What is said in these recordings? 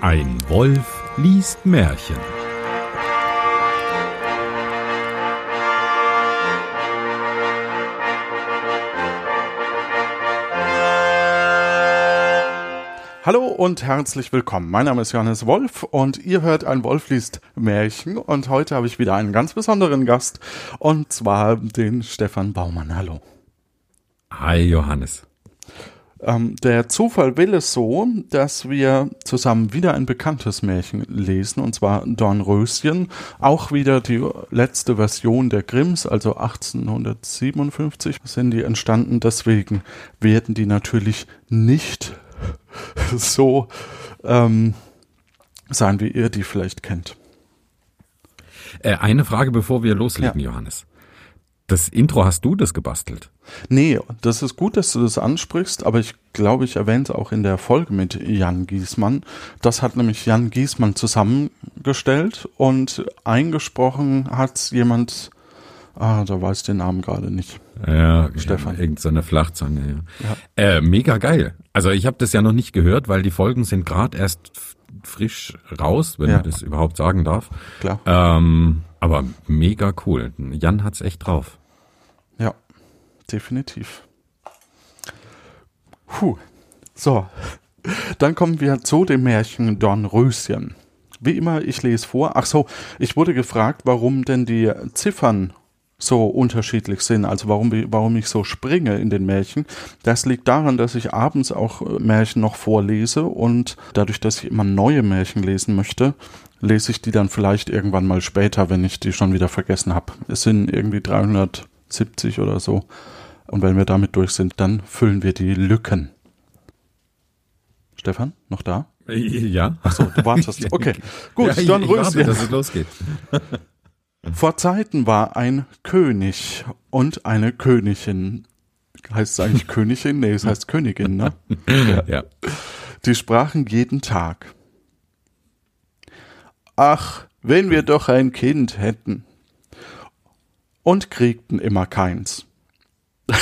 Ein Wolf liest Märchen. Hallo und herzlich willkommen. Mein Name ist Johannes Wolf und ihr hört ein Wolf liest Märchen und heute habe ich wieder einen ganz besonderen Gast und zwar den Stefan Baumann. Hallo. Hi Johannes. Ähm, der Zufall will es so, dass wir zusammen wieder ein bekanntes Märchen lesen, und zwar Dornröschen. Auch wieder die letzte Version der Grimms, also 1857 sind die entstanden. Deswegen werden die natürlich nicht so ähm, sein, wie ihr die vielleicht kennt. Äh, eine Frage, bevor wir loslegen, ja. Johannes. Das Intro hast du das gebastelt? Nee, das ist gut, dass du das ansprichst, aber ich glaube, ich erwähne es auch in der Folge mit Jan Giesmann. Das hat nämlich Jan Giesmann zusammengestellt und eingesprochen hat jemand, ah, da weiß den Namen gerade nicht. Ja, Stefan. Ja, irgendeine Flachzange, ja. ja. Äh, mega geil. Also ich habe das ja noch nicht gehört, weil die Folgen sind gerade erst frisch raus, wenn ja. man das überhaupt sagen darf. Klar. Ähm, aber mega cool. Jan hat's echt drauf. Ja, definitiv. Puh. So, dann kommen wir zu dem Märchen Dornröschen. Wie immer, ich lese vor. Ach so, ich wurde gefragt, warum denn die Ziffern so unterschiedlich sind, also warum, warum ich so springe in den Märchen. Das liegt daran, dass ich abends auch Märchen noch vorlese und dadurch, dass ich immer neue Märchen lesen möchte, lese ich die dann vielleicht irgendwann mal später, wenn ich die schon wieder vergessen habe. Es sind irgendwie 370 oder so. Und wenn wir damit durch sind, dann füllen wir die Lücken. Stefan, noch da? Ja. Achso, du wartest. Okay, gut, ja, dann ich warte, dass es losgeht. Vor Zeiten war ein König und eine Königin. Heißt es eigentlich Königin? Nee, es heißt Königin, ne? Ja. ja. Die sprachen jeden Tag. Ach, wenn wir doch ein Kind hätten. Und kriegten immer keins.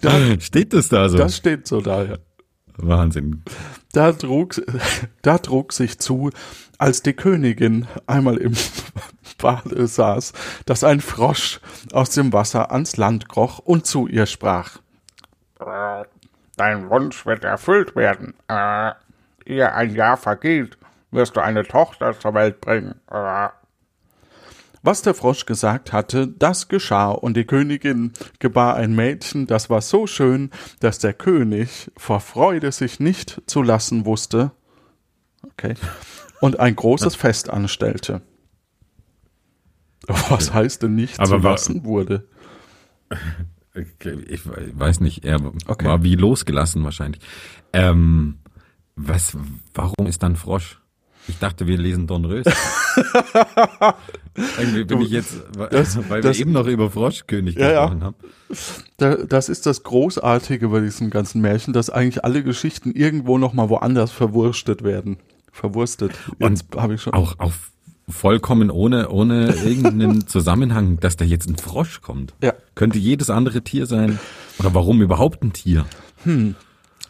da, steht das da so? Das steht so da, ja. Wahnsinn. Da trug, da trug sich zu, als die Königin einmal im Bade saß, dass ein Frosch aus dem Wasser ans Land kroch und zu ihr sprach. Dein Wunsch wird erfüllt werden. Äh, ehe ein Jahr vergeht, wirst du eine Tochter zur Welt bringen. Was der Frosch gesagt hatte, das geschah, und die Königin gebar ein Mädchen, das war so schön, dass der König vor Freude sich nicht zu lassen wusste, okay, und ein großes Fest anstellte. Was heißt denn nicht Aber zu lassen wurde? Ich weiß nicht, er okay. war wie losgelassen wahrscheinlich. Ähm, was, warum ist dann Frosch? Ich dachte, wir lesen Dornrös. Irgendwie bin ich jetzt, das, weil das, wir eben noch über Froschkönig ja, gesprochen haben. das ist das Großartige bei diesen ganzen Märchen, dass eigentlich alle Geschichten irgendwo nochmal woanders verwurstet werden. Verwurstet. Und habe ich schon. Auch, auch vollkommen ohne, ohne irgendeinen Zusammenhang, dass da jetzt ein Frosch kommt. Ja. Könnte jedes andere Tier sein. Oder warum überhaupt ein Tier? Hm.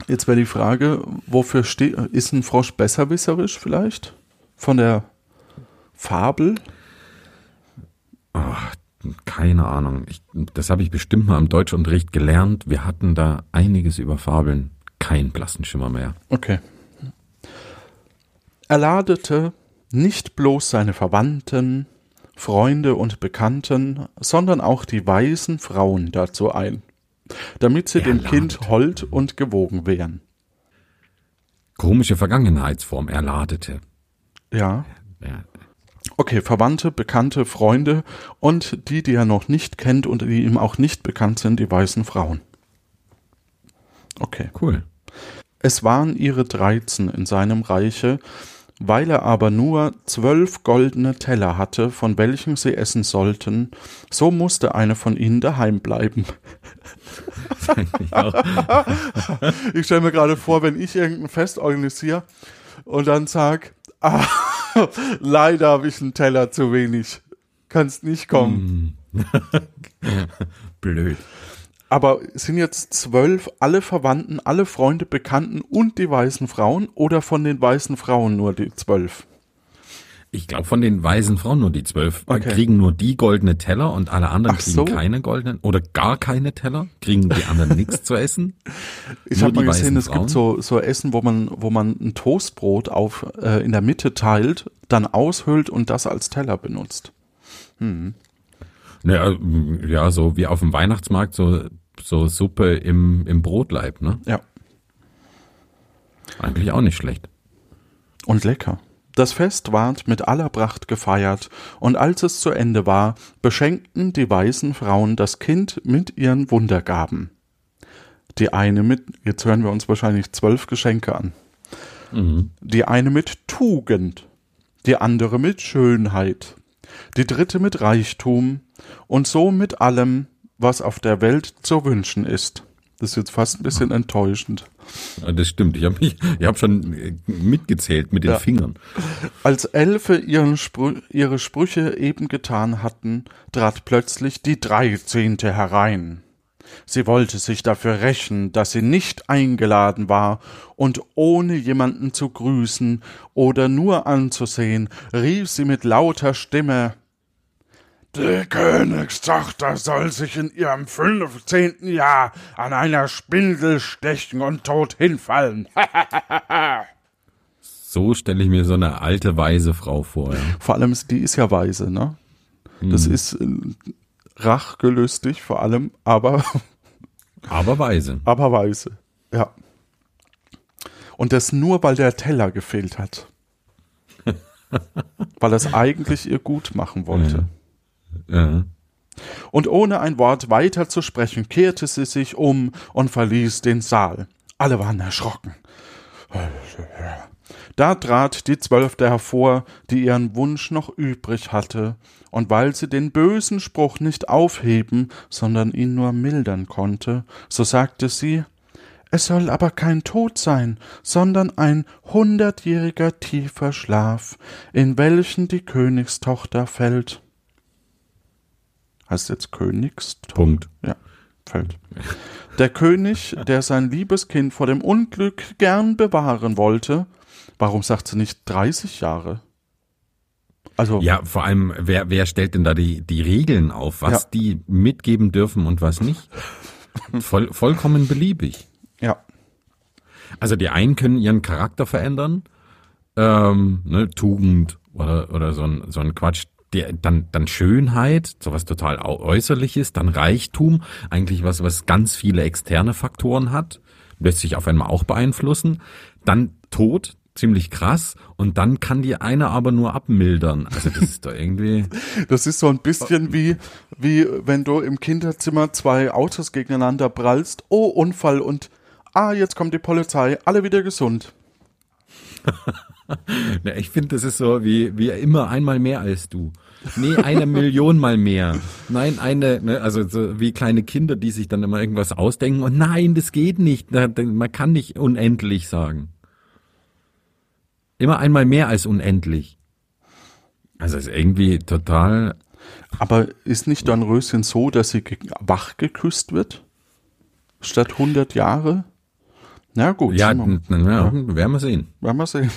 Jetzt wäre die Frage, wofür steht, ist ein Frosch besserwisserisch vielleicht? Von der Fabel? Ach, keine Ahnung. Ich, das habe ich bestimmt mal im Deutschunterricht gelernt. Wir hatten da einiges über Fabeln. Kein blassen Schimmer mehr. Okay. Er ladete nicht bloß seine Verwandten, Freunde und Bekannten, sondern auch die weisen Frauen dazu ein damit sie dem Kind hold und gewogen wären. Komische Vergangenheitsform, er ladete. Ja. ja. Okay, Verwandte, Bekannte, Freunde und die, die er noch nicht kennt und die ihm auch nicht bekannt sind, die weißen Frauen. Okay. Cool. Es waren ihre Dreizen in seinem Reiche, weil er aber nur zwölf goldene Teller hatte, von welchen sie essen sollten, so musste eine von ihnen daheim bleiben. ich stelle mir gerade vor, wenn ich irgendein Fest organisiere und dann sag, ah, leider habe ich einen Teller zu wenig, kannst nicht kommen. Blöd. Aber sind jetzt zwölf alle Verwandten, alle Freunde, Bekannten und die weißen Frauen oder von den weißen Frauen nur die zwölf? Ich glaube, von den weisen Frauen nur die zwölf Okay. kriegen nur die goldene Teller und alle anderen Ach kriegen so. keine goldenen oder gar keine Teller, kriegen die anderen nichts zu essen. Ich habe mal gesehen, weißen es gibt so, so Essen, wo man, wo man ein Toastbrot auf, äh, in der Mitte teilt, dann aushöhlt und das als Teller benutzt. Naja, ja, so wie auf dem Weihnachtsmarkt, so, so Suppe im, im Brotleib, ne? Ja. Eigentlich auch nicht schlecht. Und lecker. Das Fest ward mit aller Pracht gefeiert, und als es zu Ende war, beschenkten die weisen Frauen das Kind mit ihren Wundergaben. Die eine mit, jetzt hören wir uns wahrscheinlich zwölf Geschenke an. Die eine mit Tugend, die andere mit Schönheit, die dritte mit Reichtum und so mit allem, was auf der Welt zu wünschen ist. Das ist jetzt fast ein bisschen enttäuschend. Ja, Das stimmt. Ich habe habe schon äh, mitgezählt mit den Ja. Fingern. Als Elfe ihren Sprü ihre Sprüche eben getan hatten, trat plötzlich die Dreizehnte herein. Sie wollte sich dafür rächen, dass sie nicht eingeladen war, und ohne jemanden zu grüßen oder nur anzusehen, rief sie mit lauter Stimme Die Königstochter soll sich in ihrem fünfzehnten Jahr an einer Spindel stechen und tot hinfallen. So stelle ich mir so eine alte weise Frau vor. Ja. Vor allem, die ist ja weise, ne? Das ist äh, rachgelüstig vor allem, aber, Aber weise. aber weise. Ja. Und das nur, weil der Teller gefehlt hat. weil er es eigentlich ihr gut machen wollte. Ja. Und ohne ein Wort weiter zu sprechen, kehrte sie sich um und verließ den Saal. Alle waren erschrocken. Da trat die Zwölfte hervor, die ihren Wunsch noch übrig hatte, und weil sie den bösen Spruch nicht aufheben, sondern ihn nur mildern konnte, so sagte sie, es soll aber kein Tod sein, sondern ein hundertjähriger tiefer Schlaf, in welchen die Königstochter fällt. Heißt jetzt Königstochter? Punkt. Ja, fällt. Der König, der sein liebes Kind vor dem Unglück gern bewahren wollte, warum sagt sie nicht 30 Jahre? Also, Ja, vor allem, wer, wer stellt denn da die, die Regeln auf, was Ja. die mitgeben dürfen und was nicht? Voll, vollkommen beliebig. ja, Also die einen können ihren Charakter verändern, ähm, ne, Tugend oder, oder so ein, so ein Quatsch. Die, dann, dann Schönheit, sowas total au- äußerliches, dann Reichtum, eigentlich was, was ganz viele externe Faktoren hat, lässt sich auf einmal auch beeinflussen. Dann Tod, ziemlich krass, und dann kann die eine aber nur abmildern. Also das ist doch irgendwie. das ist so ein bisschen wie, wie wenn du im Kinderzimmer zwei Autos gegeneinander prallst, oh, Unfall und ah, jetzt kommt die Polizei, alle wieder gesund. Ja, ich finde, das ist so wie, wie immer einmal mehr als du. Nee, eine Million mal mehr. Nein, eine, ne, also so wie kleine Kinder, die sich dann immer irgendwas ausdenken und nein, das geht nicht. Na, Man kann nicht unendlich sagen. Immer einmal mehr als unendlich. Also ist irgendwie total. Aber ist nicht Dornröschen so, dass sie wach geküsst wird? Statt 100 Jahre? Na gut. Ja, wir- ja, werden wir sehen. Werden wir sehen.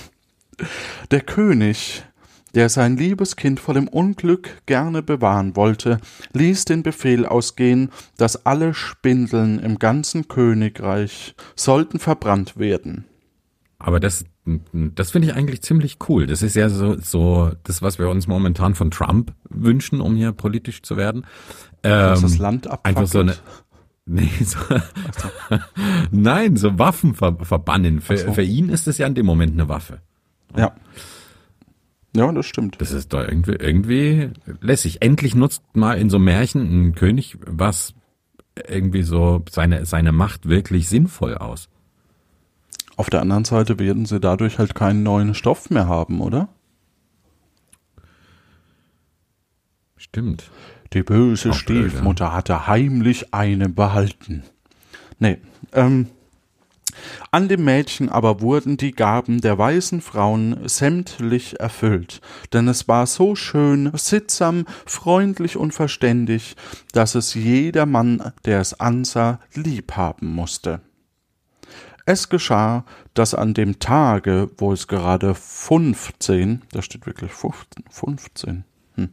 Der König, der sein liebes Kind vor dem Unglück gerne bewahren wollte, ließ den Befehl ausgehen, dass alle Spindeln im ganzen Königreich sollten verbrannt werden. Aber das, das finde ich eigentlich ziemlich cool. Das ist ja so, so das, was wir uns momentan von Trump wünschen, um hier politisch zu werden. Ähm, das Land abfackelt. Einfach so eine. Nee, so, Nein, so Waffen ver, verbannen. Für, so. für ihn ist es ja in dem Moment eine Waffe. Ja. Ja, das stimmt. Das ist doch irgendwie, irgendwie lässig. Endlich nutzt mal in so Märchen ein König was irgendwie so seine, seine Macht wirklich sinnvoll aus. Auf der anderen Seite werden sie dadurch halt keinen neuen Stoff mehr haben, oder? Stimmt. Die böse blöd, Stiefmutter hatte heimlich einen behalten. Nee, ähm, An dem Mädchen aber wurden die Gaben der weisen Frauen sämtlich erfüllt, denn es war so schön, sittsam, freundlich und verständig, dass es jeder Mann, der es ansah, lieb haben musste. Es geschah, dass an dem Tage, wo es gerade fünfzehn, da steht wirklich fünfzehn, hm,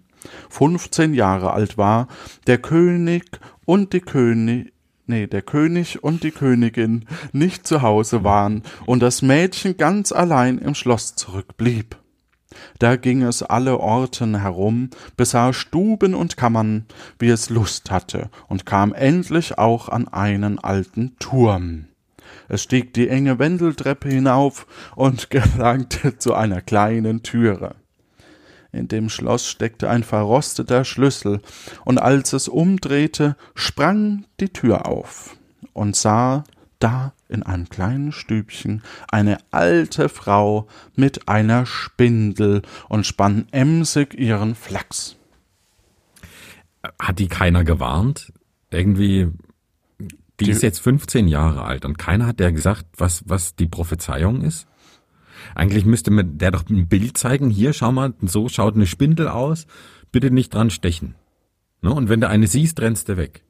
fünfzehn Jahre alt war, der König und die König, nee, der König und die Königin nicht zu Hause waren und das Mädchen ganz allein im Schloss zurückblieb. Da ging es alle Orten herum, besah Stuben und Kammern, wie es Lust hatte, und kam endlich auch an einen alten Turm. Es stieg die enge Wendeltreppe hinauf und gelangte zu einer kleinen Türe. In dem Schloss steckte ein verrosteter Schlüssel, und als es umdrehte, sprang die Tür auf und sah da in einem kleinen Stübchen eine alte Frau mit einer Spindel und spann emsig ihren Flachs. Hat die keiner gewarnt? Irgendwie die, die ist jetzt 15 Jahre alt und keiner hat der gesagt, was, was die Prophezeiung ist? Eigentlich müsste mir der doch ein Bild zeigen. Hier, schau mal, so schaut eine Spindel aus. Bitte nicht dran stechen. Ne? Und wenn du eine siehst, rennst du weg.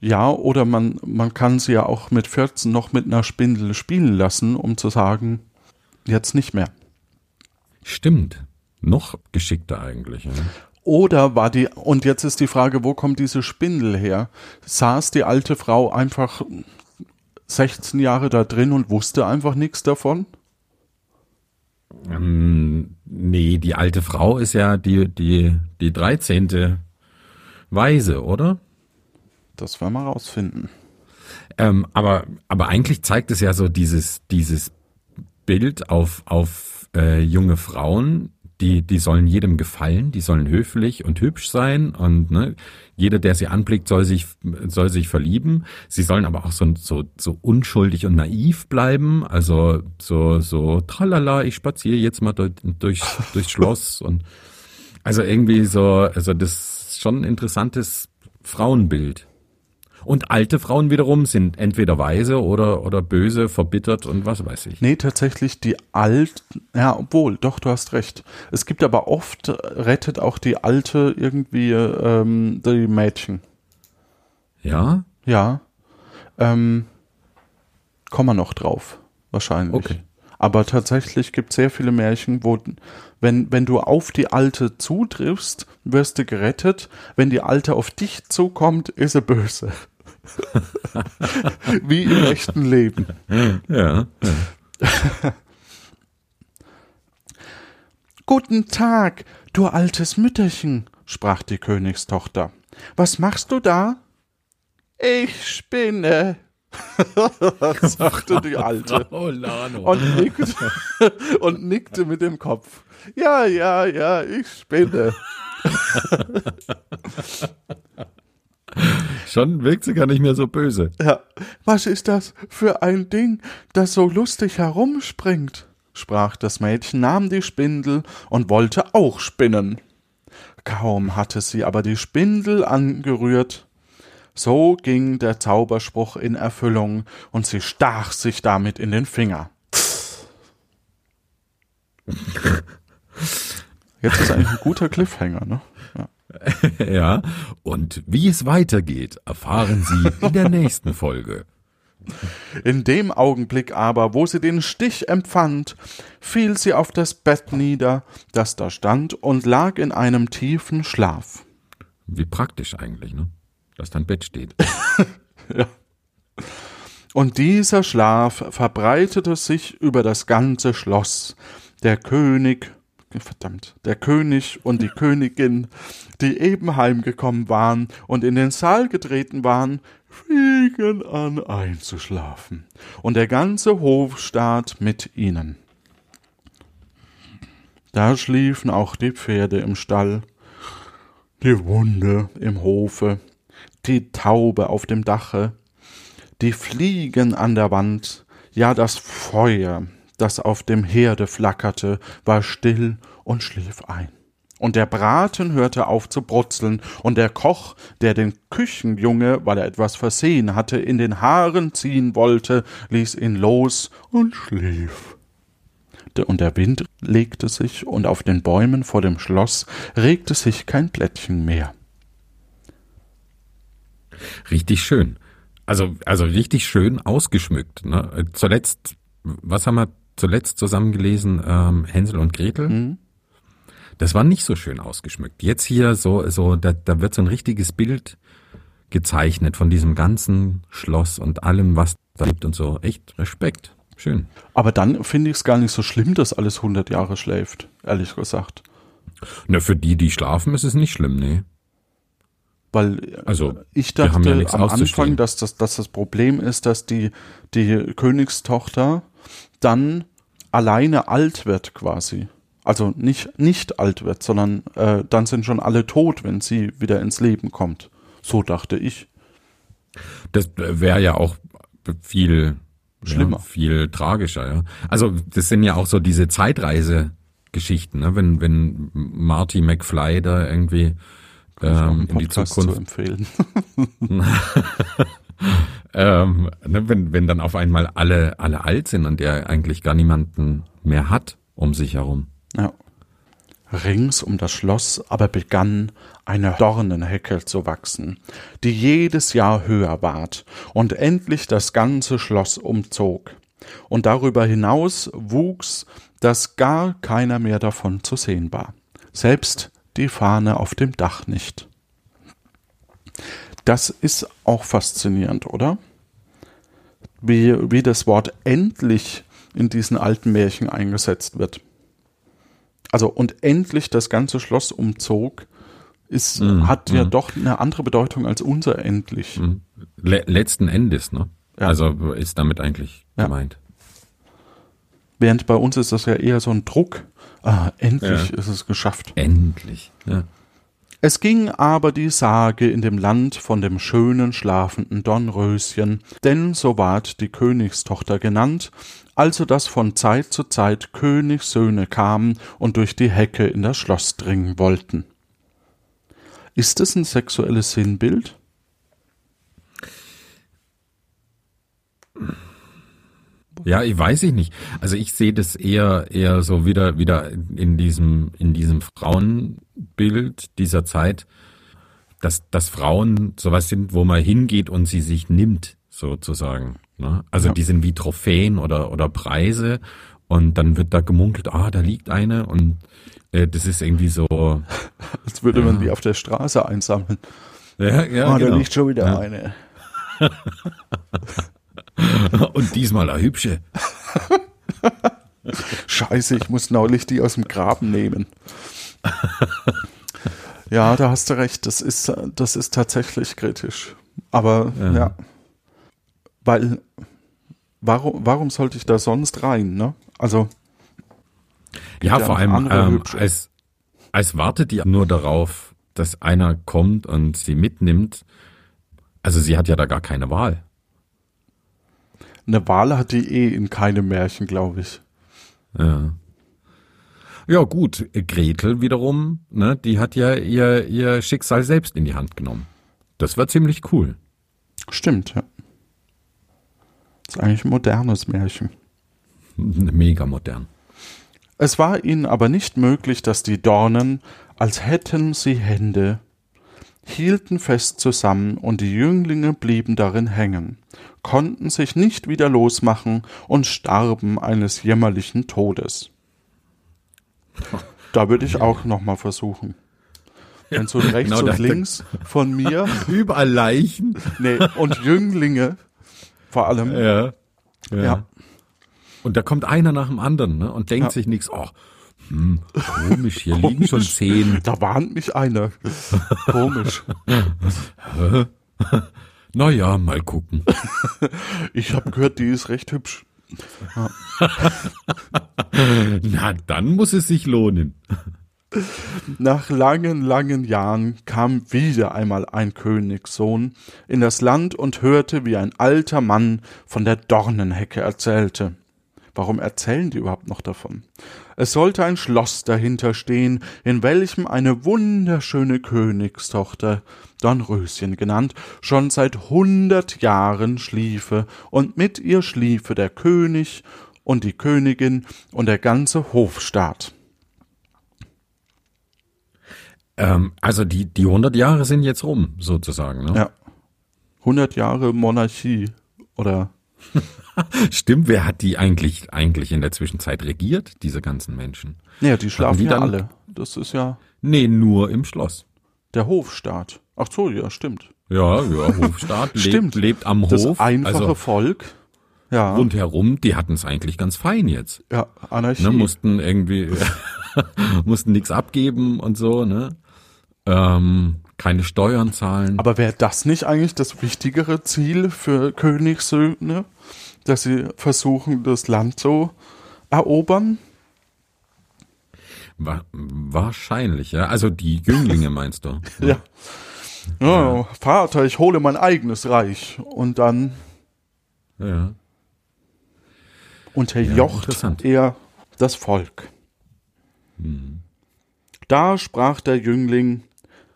Ja, oder man, man kann sie ja auch mit 14 noch mit einer Spindel spielen lassen, um zu sagen, jetzt nicht mehr. Stimmt. Noch geschickter eigentlich. Ja. Oder war die, und jetzt ist die Frage, wo kommt diese Spindel her? Saß die alte Frau einfach 16 Jahre da drin und wusste einfach nichts davon? Ähm, nee, die alte Frau ist ja die, die, die 13. Weise, oder? Das werden wir rausfinden. Ähm, aber, aber eigentlich zeigt es ja so dieses, dieses Bild auf, auf äh, junge Frauen, die, die sollen jedem gefallen, die sollen höflich und hübsch sein und ne, jeder, der sie anblickt, soll sich, soll sich verlieben. Sie sollen aber auch so, so, so unschuldig und naiv bleiben, also so, so, tralala, ich spaziere jetzt mal durch, durchs, durchs Schloss und also irgendwie so, also das ist schon ein interessantes Frauenbild. Und alte Frauen wiederum sind entweder weise oder, oder böse, verbittert und was weiß ich. Nee, tatsächlich die alt, ja, obwohl, doch, du hast recht. Es gibt aber oft, rettet auch die Alte irgendwie ähm, die Mädchen. Ja? Ja. Ähm, kommen wir noch drauf, wahrscheinlich. Okay. Aber tatsächlich gibt es sehr viele Märchen, wo, wenn, wenn du auf die Alte zutriffst, wirst du gerettet. Wenn die Alte auf dich zukommt, ist sie böse. Wie im echten Leben. Ja. ja. Guten Tag, du altes Mütterchen, sprach die Königstochter. Was machst du da? Ich spinne, sagte die Alte und nickte, und nickte mit dem Kopf. Ja, ja, ja, ich spinne. Schon wirkt sie gar nicht mehr so böse. Ja. Was ist das für ein Ding, das so lustig herumspringt? sprach das Mädchen, nahm die Spindel und wollte auch spinnen. Kaum hatte sie aber die Spindel angerührt, so ging der Zauberspruch in Erfüllung, und sie stach sich damit in den Finger. Jetzt ist eigentlich ein guter Cliffhanger, ne? ja, und wie es weitergeht, erfahren Sie in der nächsten Folge. In dem Augenblick aber, wo sie den Stich empfand, fiel sie auf das Bett nieder, das da stand, und lag in einem tiefen Schlaf. Wie praktisch eigentlich, ne? Dass dein Bett steht. ja. Und dieser Schlaf verbreitete sich über das ganze Schloss. Der König verdammt, der König und die Königin, die eben heimgekommen waren und in den Saal getreten waren, fingen an einzuschlafen, und der ganze Hofstaat mit ihnen. Da schliefen auch die Pferde im Stall, die Wunde im Hofe, die Taube auf dem Dache, die Fliegen an der Wand, ja das Feuer, das auf dem Herde flackerte, war still und schlief ein. Und der Braten hörte auf zu brutzeln, und der Koch, der den Küchenjunge, weil er etwas versehen hatte, in den Haaren ziehen wollte, ließ ihn los und schlief. Und der Wind legte sich, und auf den Bäumen vor dem Schloss regte sich kein Blättchen mehr. Richtig schön. Also, also richtig schön ausgeschmückt. Ne? Zuletzt, was haben wir zuletzt zusammen gelesen? Ähm, Hänsel und Gretel. Mhm. Das war nicht so schön ausgeschmückt. Jetzt hier so, so, da, da wird so ein richtiges Bild gezeichnet von diesem ganzen Schloss und allem, was da gibt und so. Echt Respekt. Schön. Aber dann finde ich es gar nicht so schlimm, dass alles 100 Jahre schläft, ehrlich gesagt. Na, für die, die schlafen, ist es nicht schlimm, nee. Weil also, ich dachte ja am Anfang, dass das, dass das Problem ist, dass die, die Königstochter dann alleine alt wird quasi. Also nicht, nicht alt wird, sondern äh, dann sind schon alle tot, wenn sie wieder ins Leben kommt. So dachte ich. Das wäre ja auch viel schlimmer, ja, viel tragischer. Ja. Also das sind ja auch so diese Zeitreise-Geschichten, ne? wenn wenn Marty McFly da irgendwie ähm, in die Zukunft zu empfehlen. ähm, ne, wenn wenn dann auf einmal alle alle alt sind und er eigentlich gar niemanden mehr hat um sich herum. Ja. Rings um das Schloss aber begann eine Dornenhecke zu wachsen, die jedes Jahr höher ward und endlich das ganze Schloss umzog. Und darüber hinaus wuchs, dass gar keiner mehr davon zu sehen war, selbst die Fahne auf dem Dach nicht. Das ist auch faszinierend, oder? Wie, wie das Wort endlich in diesen alten Märchen eingesetzt wird also und endlich das ganze Schloss umzog, ist, mhm. hat ja mhm. doch eine andere Bedeutung als unser endlich. Mhm. Le letzten Endes, ne? Ja. Also ist damit eigentlich ja. gemeint. Während bei uns ist das ja eher so ein Druck. Ah, endlich ja. ist es geschafft. Endlich, ja. Es ging aber die Sage in dem Land von dem schönen schlafenden Dornröschen, denn so ward die Königstochter genannt, also dass von Zeit zu Zeit Königssöhne kamen und durch die Hecke in das Schloss dringen wollten. Ist es ein sexuelles Sinnbild? Ja, ich weiß ich nicht. Also ich sehe das eher eher so wieder wieder in diesem in diesem Frauenbild dieser Zeit, dass dass Frauen sowas sind, wo man hingeht und sie sich nimmt sozusagen. Ne? Also ja. die sind wie Trophäen oder oder Preise und dann wird da gemunkelt, ah, da liegt eine und äh, das ist irgendwie so. Als würde ja. man die auf der Straße einsammeln. Ja, ja, ah, genau. da liegt schon wieder ja. eine. Und diesmal eine hübsche. Scheiße, ich muss neulich die aus dem Graben nehmen. ja, da hast du recht. Das ist, das ist tatsächlich kritisch. Aber ja, ja. weil warum, warum sollte ich da sonst rein? Ne? Also ja, vor allem ähm, als als wartet ihr nur darauf, dass einer kommt und sie mitnimmt. Also sie hat ja da gar keine Wahl. Eine Wahl hat die eh in keinem Märchen, glaube ich. Ja. Ja, gut. Gretel wiederum, ne, die hat ja ihr, ihr Schicksal selbst in die Hand genommen. Das war ziemlich cool. Stimmt, ja. Das ist eigentlich ein modernes Märchen. Mega modern. Es war ihnen aber nicht möglich, dass die Dornen, als hätten sie Hände, hielten fest zusammen und die Jünglinge blieben darin hängen, konnten sich nicht wieder losmachen und starben eines jämmerlichen Todes. Da würde ich auch noch mal versuchen. Wenn so rechts genau, und links von mir überall Leichen, nee, und Jünglinge vor allem. Ja. Ja. ja. Und da kommt einer nach dem anderen, ne, und denkt ja. sich nichts, oh, hm, komisch, hier komisch. liegen schon zehn. Da warnt mich einer. Komisch. naja, mal gucken. ich habe gehört, die ist recht hübsch. Na, dann muss es sich lohnen. Nach langen, langen Jahren kam wieder einmal ein Königssohn in das Land und hörte, wie ein alter Mann von der Dornenhecke erzählte. Warum erzählen die überhaupt noch davon? Es sollte ein Schloss dahinter stehen, in welchem eine wunderschöne Königstochter, Dornröschen genannt, schon seit hundert Jahren schliefe, und mit ihr schliefe der König und die Königin und der ganze Hofstaat. Ähm, also die, die 100 Jahre sind jetzt rum, sozusagen. Ne? Ja. Hundert Jahre Monarchie oder Stimmt, wer hat die eigentlich, eigentlich in der Zwischenzeit regiert, diese ganzen Menschen? Ja, die schlafen die ja dann- alle. Das ist ja Nee, nur im Schloss. der Hofstaat. Ach so, ja, stimmt. Ja, ja, Hofstaat Stimmt. lebt, lebt am Das Hof. einfache also Volk. Ja, rundherum, die hatten es eigentlich ganz fein jetzt. ja, Anarchie. Ne, mussten irgendwie, mussten nichts abgeben und so, ne? Ähm, keine Steuern zahlen. Aber wäre das nicht eigentlich das wichtigere Ziel für Königssöhne, dass sie versuchen, das Land zu erobern? Wa wahrscheinlich, ja. Also die Jünglinge meinst du? Ja. Oh, Vater, ich hole mein eigenes Reich. Und dann Ja. unterjocht interessant. er das Volk. Da sprach der Jüngling,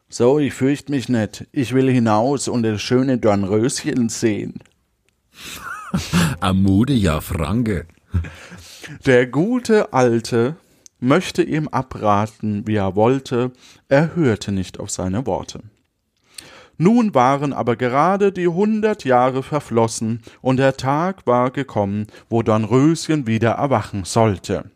so, ich fürcht mich nicht, ich will hinaus und das schöne Dornröschen sehen. Amude ja Franke. Der gute Alte möchte ihm abraten, wie er wollte, er hörte nicht auf seine Worte. Nun waren aber gerade die hundert Jahre verflossen, und der Tag war gekommen, wo Dornröschen wieder erwachen sollte.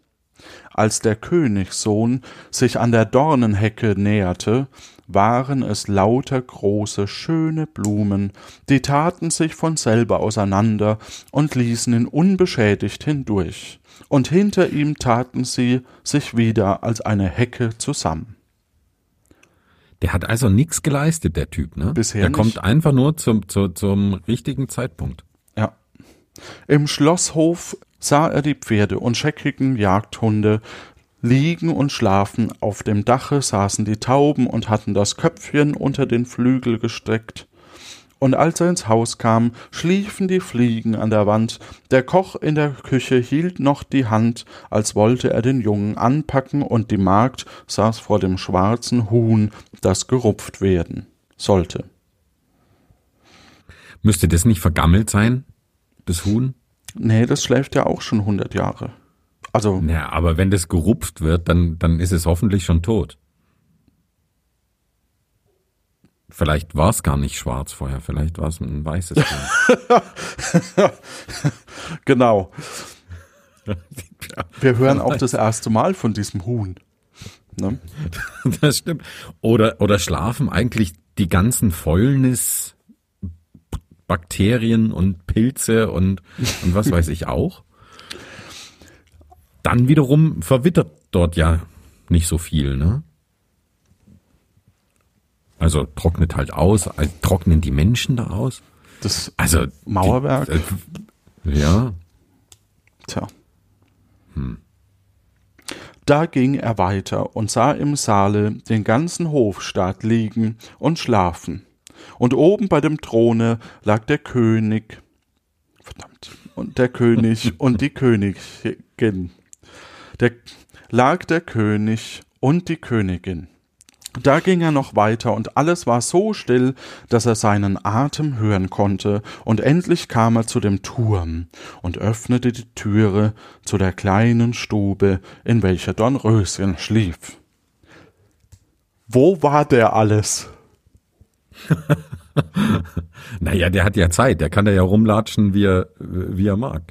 Als der Königssohn sich an der Dornenhecke näherte, waren es lauter große, schöne Blumen, die taten sich von selber auseinander und ließen ihn unbeschädigt hindurch, und hinter ihm taten sie sich wieder als eine Hecke zusammen. Der hat also nichts geleistet, der Typ, ne? Bisher Der nicht. kommt einfach nur zum, zu, zum richtigen Zeitpunkt. Ja. Im Schlosshof sah er die Pferde und scheckigen Jagdhunde liegen und schlafen, auf dem Dache saßen die Tauben und hatten das Köpfchen unter den Flügel gestreckt. Und als er ins Haus kam, schliefen die Fliegen an der Wand, der Koch in der Küche hielt noch die Hand, als wollte er den Jungen anpacken, und die Magd saß vor dem schwarzen Huhn, das gerupft werden sollte. Müsste das nicht vergammelt sein, das Huhn? Nee, das schläft ja auch schon hundert Jahre. Also, Ja, aber wenn das gerupft wird, dann, dann ist es hoffentlich schon tot. Vielleicht war es gar nicht schwarz vorher, vielleicht war es ein weißes genau. Wir hören auch das erste Mal von diesem Huhn. Ne? Das stimmt. Oder, oder schlafen eigentlich die ganzen Fäulnis, Bakterien und Pilze und, und was weiß ich auch? Dann wiederum verwittert dort ja nicht so viel, ne? Also trocknet halt aus, also trocknen die Menschen da aus? Das Also Mauerwerk? Die, äh, ja, Tja. Da ging er weiter und sah im Saale den ganzen Hofstaat liegen und schlafen. Und oben bei dem Throne lag der König, verdammt, und der König und die Königin. Der, lag der König und die Königin. Da ging er noch weiter, und alles war so still, dass er seinen Atem hören konnte, und endlich kam er zu dem Turm und öffnete die Türe zu der kleinen Stube, in welcher Dornröschen schlief. Wo war der alles? naja, der hat ja Zeit, der kann da ja rumlatschen, wie er, wie er mag.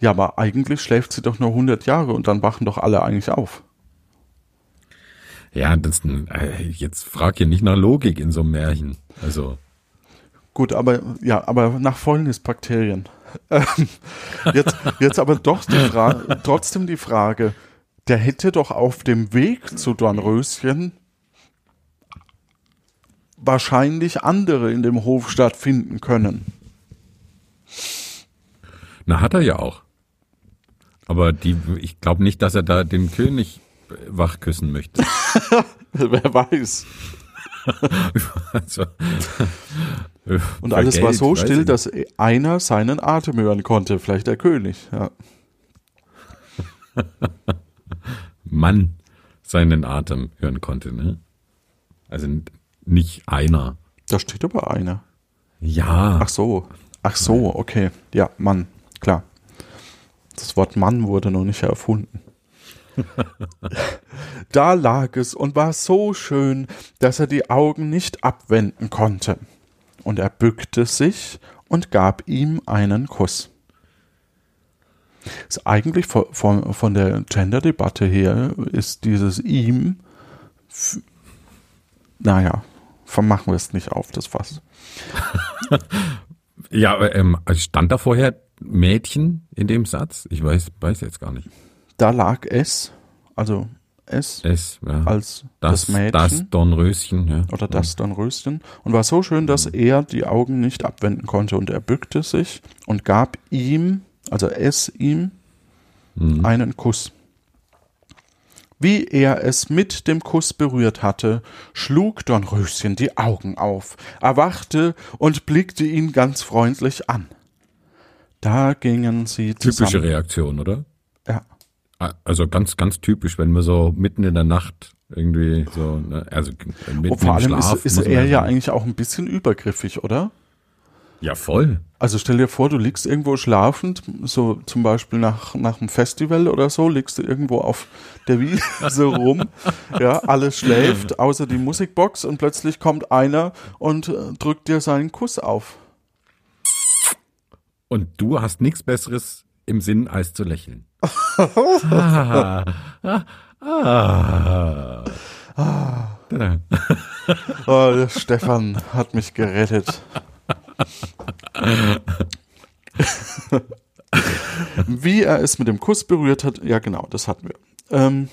Ja, aber eigentlich schläft sie doch nur hundert Jahre und dann wachen doch alle eigentlich auf. Ja, das, äh, jetzt frag hier nicht nach Logik in so einem Märchen. Also, Gut, aber ja, aber nach Fäulnisbakterien. Ähm, jetzt, jetzt aber doch die Frage, trotzdem die Frage, der hätte doch auf dem Weg zu Dornröschen wahrscheinlich andere in dem Hof stattfinden können. na, hat er ja auch. Aber die, ich glaube nicht, dass er da den König wach küssen möchte. Wer weiß. also, Und alles war Geld, so weiß still, dass einer seinen Atem hören konnte, vielleicht der König. Ja. Mann seinen Atem hören konnte, ne? Also nicht einer. Da steht aber einer. Ja. Ach so. Ach so, okay. Ja, Mann, klar. Das Wort Mann wurde noch nicht erfunden. da lag es und war so schön, dass er die Augen nicht abwenden konnte. Und er bückte sich und gab ihm einen Kuss. Ist eigentlich von, von, von der Gender-Debatte her ist dieses ihm, naja, vermachen wir es nicht auf, das Fass. Ja, aber, ähm, stand da vorher Mädchen in dem Satz? Ich weiß, weiß jetzt gar nicht. Da lag es, also es Es, ja. als das, das, Mädchen das Dornröschen, ja. oder das Dornröschen und war so schön, dass er die Augen nicht abwenden konnte und er bückte sich und gab ihm, also es ihm, Mhm. einen Kuss. Wie er es mit dem Kuss berührt hatte, schlug Dornröschen die Augen auf, erwachte und blickte ihn ganz freundlich an. Da gingen sie Typische zusammen. Reaktion, oder? Ja. Also ganz, ganz typisch, wenn wir so mitten in der Nacht irgendwie so, ne, also äh, mitten Und vor allem Schlaf. ist, ist man er ja sagen. eigentlich auch ein bisschen übergriffig, oder? Ja, voll. Also stell dir vor, du liegst irgendwo schlafend, so zum Beispiel nach, nach einem Festival oder so, liegst du irgendwo auf der Wiese rum, ja, alles schläft, außer die Musikbox und plötzlich kommt einer und äh, drückt dir seinen Kuss auf. Und du hast nichts Besseres im Sinn, als zu lächeln. ah, ah, ah. Da-da. Oh, Stefan hat mich gerettet. Wie er es mit dem Kuss berührt hat, ja genau, das hatten wir. Ähm,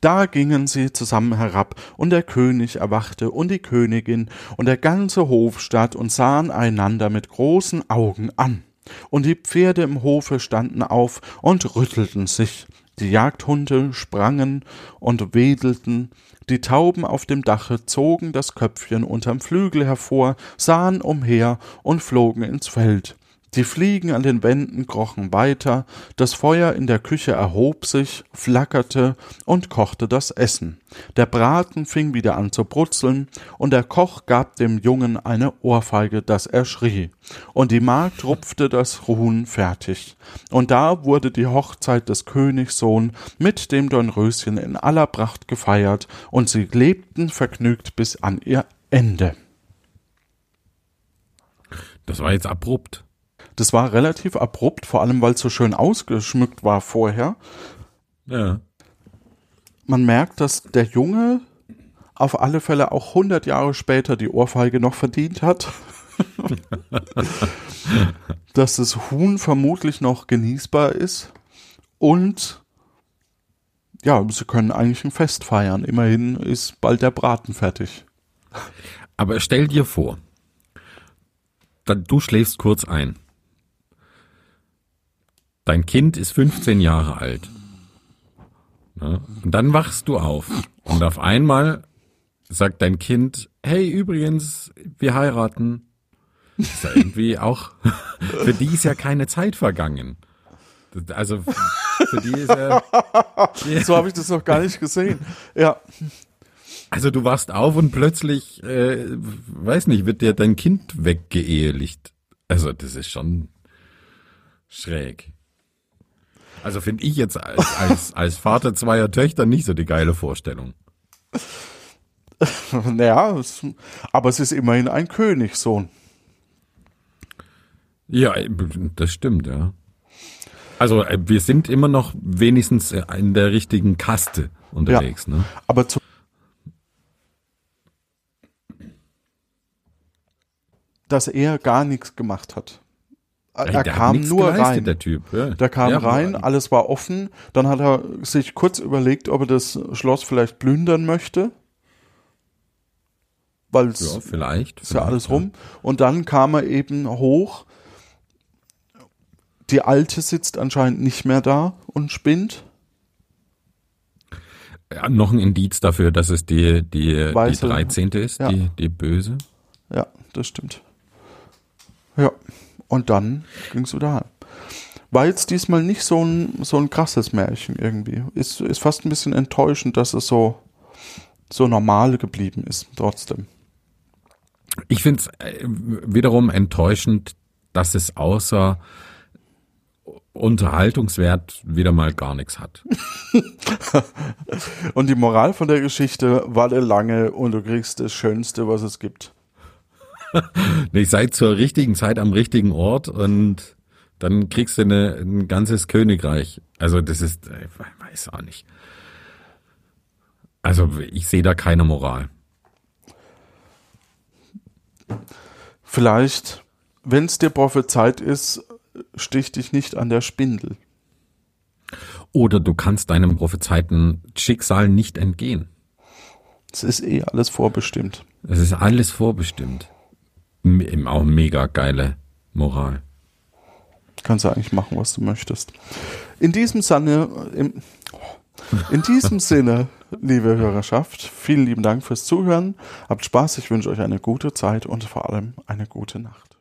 da gingen sie zusammen herab, und der König erwachte und die Königin und der ganze Hofstaat und sahen einander mit großen Augen an. Und die Pferde im Hofe standen auf und rüttelten sich. Die Jagdhunde sprangen und wedelten, die Tauben auf dem Dache zogen das Köpfchen unterm Flügel hervor, sahen umher und flogen ins Feld. Die Fliegen an den Wänden krochen weiter, das Feuer in der Küche erhob sich, flackerte und kochte das Essen. Der Braten fing wieder an zu brutzeln, und der Koch gab dem Jungen eine Ohrfeige, dass er schrie. Und die Magd rupfte das Huhn fertig. Und da wurde die Hochzeit des Königssohn mit dem Dornröschen in aller Pracht gefeiert, und sie lebten vergnügt bis an ihr Ende. Das war jetzt abrupt. Das war relativ abrupt, vor allem weil es so schön ausgeschmückt war vorher. Ja. Man merkt, dass der Junge auf alle Fälle auch 100 Jahre später die Ohrfeige noch verdient hat. dass das Huhn vermutlich noch genießbar ist. Und ja, sie können eigentlich ein Fest feiern. Immerhin ist bald der Braten fertig. Aber stell dir vor, dann, du schläfst kurz ein. Dein Kind ist 15 Jahre alt. Ja, und dann wachst du auf. Und auf einmal sagt dein Kind, hey, übrigens, wir heiraten. Ist ja irgendwie auch, für die ist ja keine Zeit vergangen. Also, für die ist ja, So habe ich das noch gar nicht gesehen. Ja, also du wachst auf und plötzlich, äh, weiß nicht, wird dir dein Kind weggeehelicht. Also das ist schon schräg. Also finde ich jetzt als, als, als Vater zweier Töchter nicht so die geile Vorstellung. naja, es, aber es ist immerhin ein Königssohn. Ja, das stimmt, ja. Also äh, wir sind immer noch wenigstens in der richtigen Kaste unterwegs, ne? Aber zu dass er gar nichts gemacht hat. Er hat kam nur rein. Der Typ. Ja. Der kam Ja, rein, alles war offen. Dann hat er sich kurz überlegt, ob er das Schloss vielleicht plündern möchte. Weil es Ja, vielleicht. ist ja alles rum. Und dann kam er eben hoch. Die Alte sitzt anscheinend nicht mehr da und spinnt. Ja, noch ein Indiz dafür, dass es die, die, die Weiße. 13. ist, Ja. die, die böse. Ja, das stimmt. Ja, und dann ging es wieder heim. war jetzt diesmal nicht so ein, so ein krasses Märchen irgendwie. Ist, ist fast ein bisschen enttäuschend, dass es so, so normal geblieben ist, trotzdem. Ich finde es äh, wiederum enttäuschend, dass es außer Unterhaltungswert wieder mal gar nichts hat. Und die Moral von der Geschichte, warte lange und du kriegst das Schönste, was es gibt. Ich sei zur richtigen Zeit am richtigen Ort und dann kriegst du eine, ein ganzes Königreich. Also das ist, ich weiß auch nicht. Also ich sehe da keine Moral. Vielleicht, wenn es dir prophezeit ist, stich dich nicht an der Spindel. Oder du kannst deinem prophezeiten Schicksal nicht entgehen. Es ist eh alles vorbestimmt. Es ist alles vorbestimmt. M auch mega geile Moral. Kannst du eigentlich machen, was du möchtest. In diesem Sinne, im, in diesem Sinne, liebe Hörerschaft, vielen lieben Dank fürs Zuhören. Habt Spaß, ich wünsche euch eine gute Zeit und vor allem eine gute Nacht.